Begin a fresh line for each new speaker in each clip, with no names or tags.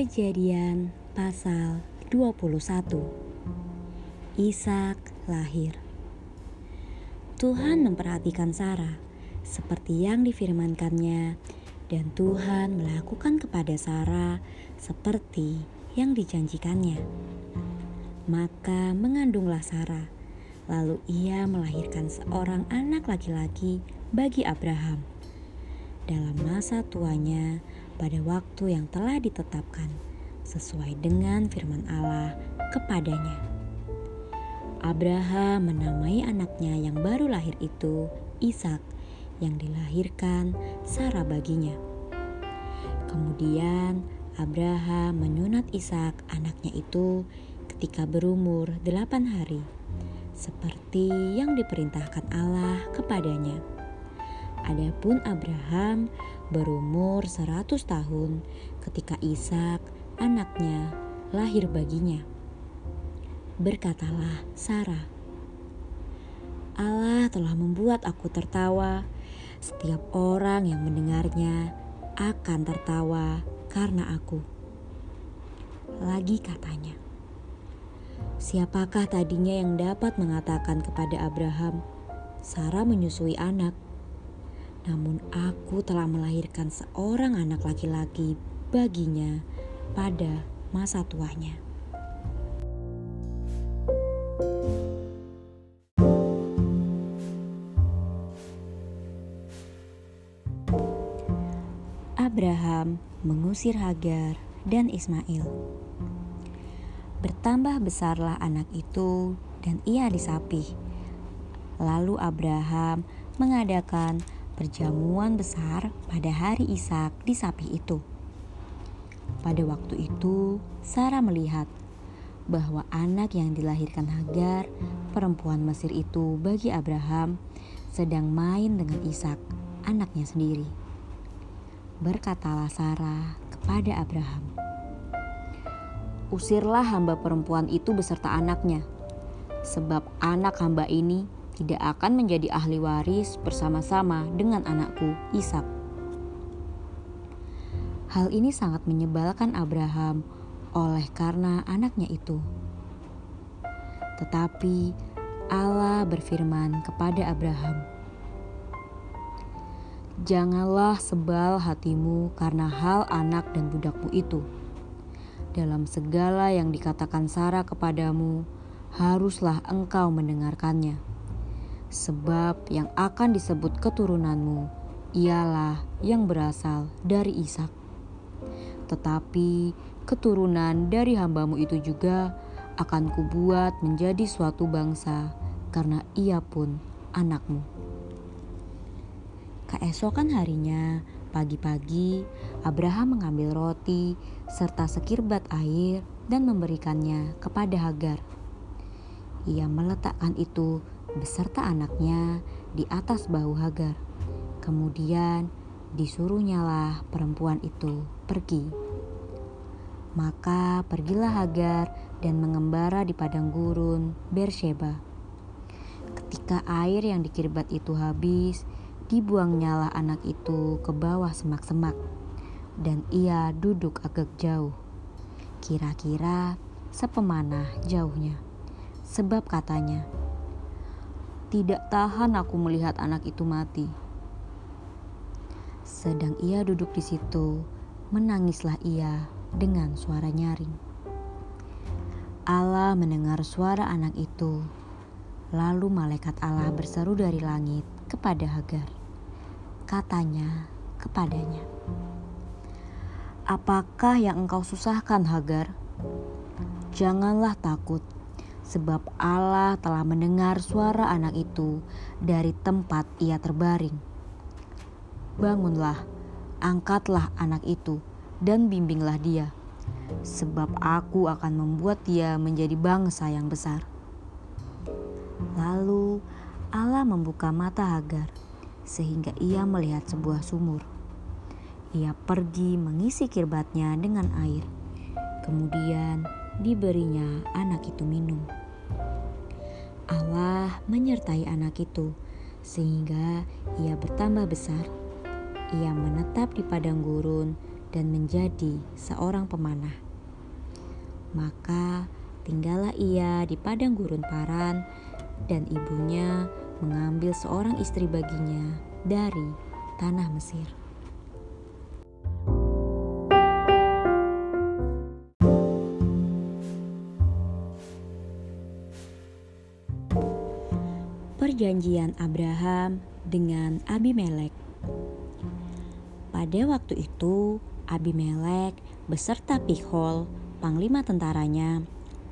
Kejadian pasal 21 Ishak lahir Tuhan memperhatikan Sarah seperti yang difirmankannya dan Tuhan melakukan kepada Sarah seperti yang dijanjikannya. Maka mengandunglah Sarah, lalu ia melahirkan seorang anak laki-laki bagi Abraham. Dalam masa tuanya, pada waktu yang telah ditetapkan sesuai dengan firman Allah kepadanya. Abraham menamai anaknya yang baru lahir itu Ishak yang dilahirkan Sarah baginya. Kemudian Abraham menyunat Ishak anaknya itu ketika berumur delapan hari seperti yang diperintahkan Allah kepadanya. Adapun Abraham berumur 100 tahun ketika Ishak anaknya lahir baginya. Berkatalah Sarah, Allah telah membuat aku tertawa. Setiap orang yang mendengarnya akan tertawa karena aku. Lagi katanya, siapakah tadinya yang dapat mengatakan kepada Abraham, Sarah menyusui anak? Namun aku telah melahirkan seorang anak laki-laki baginya pada masa tuanya. Abraham mengusir Hagar dan Ismail. Bertambah besarlah anak itu dan ia disapih. Lalu Abraham mengadakan perjamuan besar pada hari Ishak di sapi itu. Pada waktu itu, Sarah melihat bahwa anak yang dilahirkan Hagar, perempuan Mesir itu bagi Abraham, sedang main dengan Ishak, anaknya sendiri. Berkatalah Sarah kepada Abraham, "Usirlah hamba perempuan itu beserta anaknya, sebab anak hamba ini tidak akan menjadi ahli waris bersama-sama dengan anakku Ishak. Hal ini sangat menyebalkan Abraham oleh karena anaknya itu. Tetapi Allah berfirman kepada Abraham, "Janganlah sebal hatimu karena hal anak dan budakmu itu. Dalam segala yang dikatakan Sarah kepadamu, haruslah engkau mendengarkannya." Sebab yang akan disebut keturunanmu ialah yang berasal dari Ishak. Tetapi keturunan dari hambamu itu juga akan kubuat menjadi suatu bangsa karena ia pun anakmu. Keesokan harinya, pagi-pagi, Abraham mengambil roti serta sekirbat air dan memberikannya kepada Hagar. Ia meletakkan itu beserta anaknya di atas bahu Hagar. Kemudian disuruhnyalah perempuan itu pergi. Maka pergilah Hagar dan mengembara di padang gurun Bersheba. Ketika air yang dikirbat itu habis, dibuangnyalah anak itu ke bawah semak-semak, dan ia duduk agak jauh. Kira-kira sepemanah jauhnya, sebab katanya, tidak tahan aku melihat anak itu mati. Sedang ia duduk di situ, menangislah ia dengan suara nyaring. Allah mendengar suara anak itu. Lalu malaikat Allah berseru dari langit kepada Hagar. Katanya kepadanya, "Apakah yang engkau susahkan, Hagar? Janganlah takut." Sebab Allah telah mendengar suara anak itu dari tempat ia terbaring. Bangunlah, angkatlah anak itu, dan bimbinglah dia, sebab aku akan membuat dia menjadi bangsa yang besar. Lalu Allah membuka mata Hagar, sehingga ia melihat sebuah sumur. Ia pergi mengisi kirbatnya dengan air. Kemudian diberinya anak itu minum. Allah menyertai anak itu sehingga ia bertambah besar. Ia menetap di padang gurun dan menjadi seorang pemanah. Maka tinggallah ia di padang gurun Paran dan ibunya mengambil seorang istri baginya dari tanah Mesir. Perjanjian Abraham dengan Abimelek. Pada waktu itu, Abimelek beserta Pikhol, panglima tentaranya,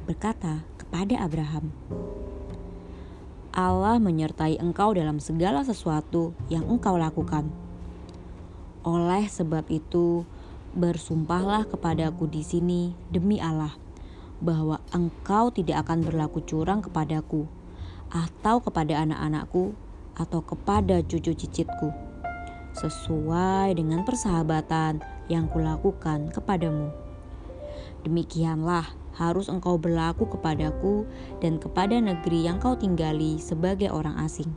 berkata kepada Abraham, Allah menyertai engkau dalam segala sesuatu yang engkau lakukan. Oleh sebab itu, bersumpahlah kepadaku di sini demi Allah bahwa engkau tidak akan berlaku curang kepadaku atau kepada anak-anakku atau kepada cucu cicitku sesuai dengan persahabatan yang kulakukan kepadamu. Demikianlah harus engkau berlaku kepadaku dan kepada negeri yang kau tinggali sebagai orang asing.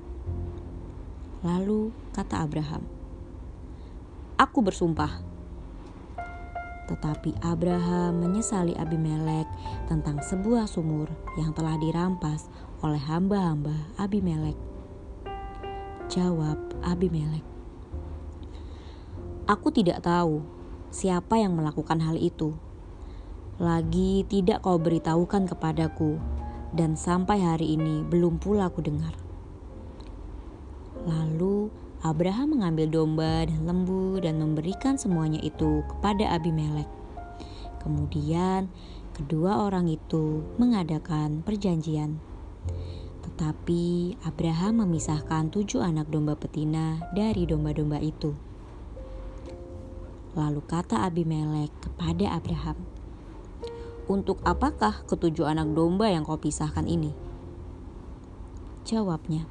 Lalu kata Abraham, Aku bersumpah. Tetapi Abraham menyesali Abimelek tentang sebuah sumur yang telah dirampas oleh hamba-hamba Abimelek. Jawab Abimelek, Aku tidak tahu siapa yang melakukan hal itu lagi tidak kau beritahukan kepadaku, dan sampai hari ini belum pula ku dengar. Lalu Abraham mengambil domba dan lembu dan memberikan semuanya itu kepada Abimelek. Kemudian kedua orang itu mengadakan perjanjian. Tetapi Abraham memisahkan tujuh anak domba betina dari domba-domba itu. Lalu kata Abimelek kepada Abraham, untuk apakah ketujuh anak domba yang kau pisahkan ini? Jawabnya,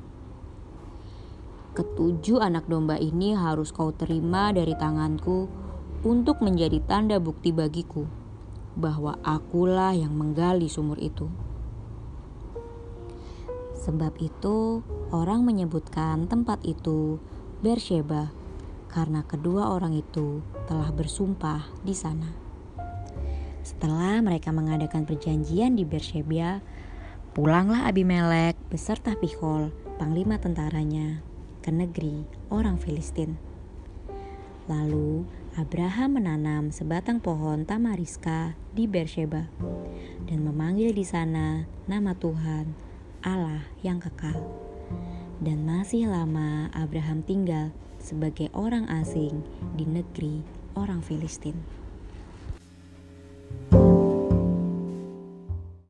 Ketujuh anak domba ini harus kau terima dari tanganku untuk menjadi tanda bukti bagiku bahwa akulah yang menggali sumur itu. Sebab itu, orang menyebutkan tempat itu Bersheba karena kedua orang itu telah bersumpah di sana. Setelah mereka mengadakan perjanjian di Beersheba, pulanglah Abimelek beserta Pichol, panglima tentaranya, ke negeri orang Filistin. Lalu Abraham menanam sebatang pohon tamariska di Beersheba dan memanggil di sana nama Tuhan, Allah yang kekal. Dan masih lama Abraham tinggal sebagai orang asing di negeri orang Filistin.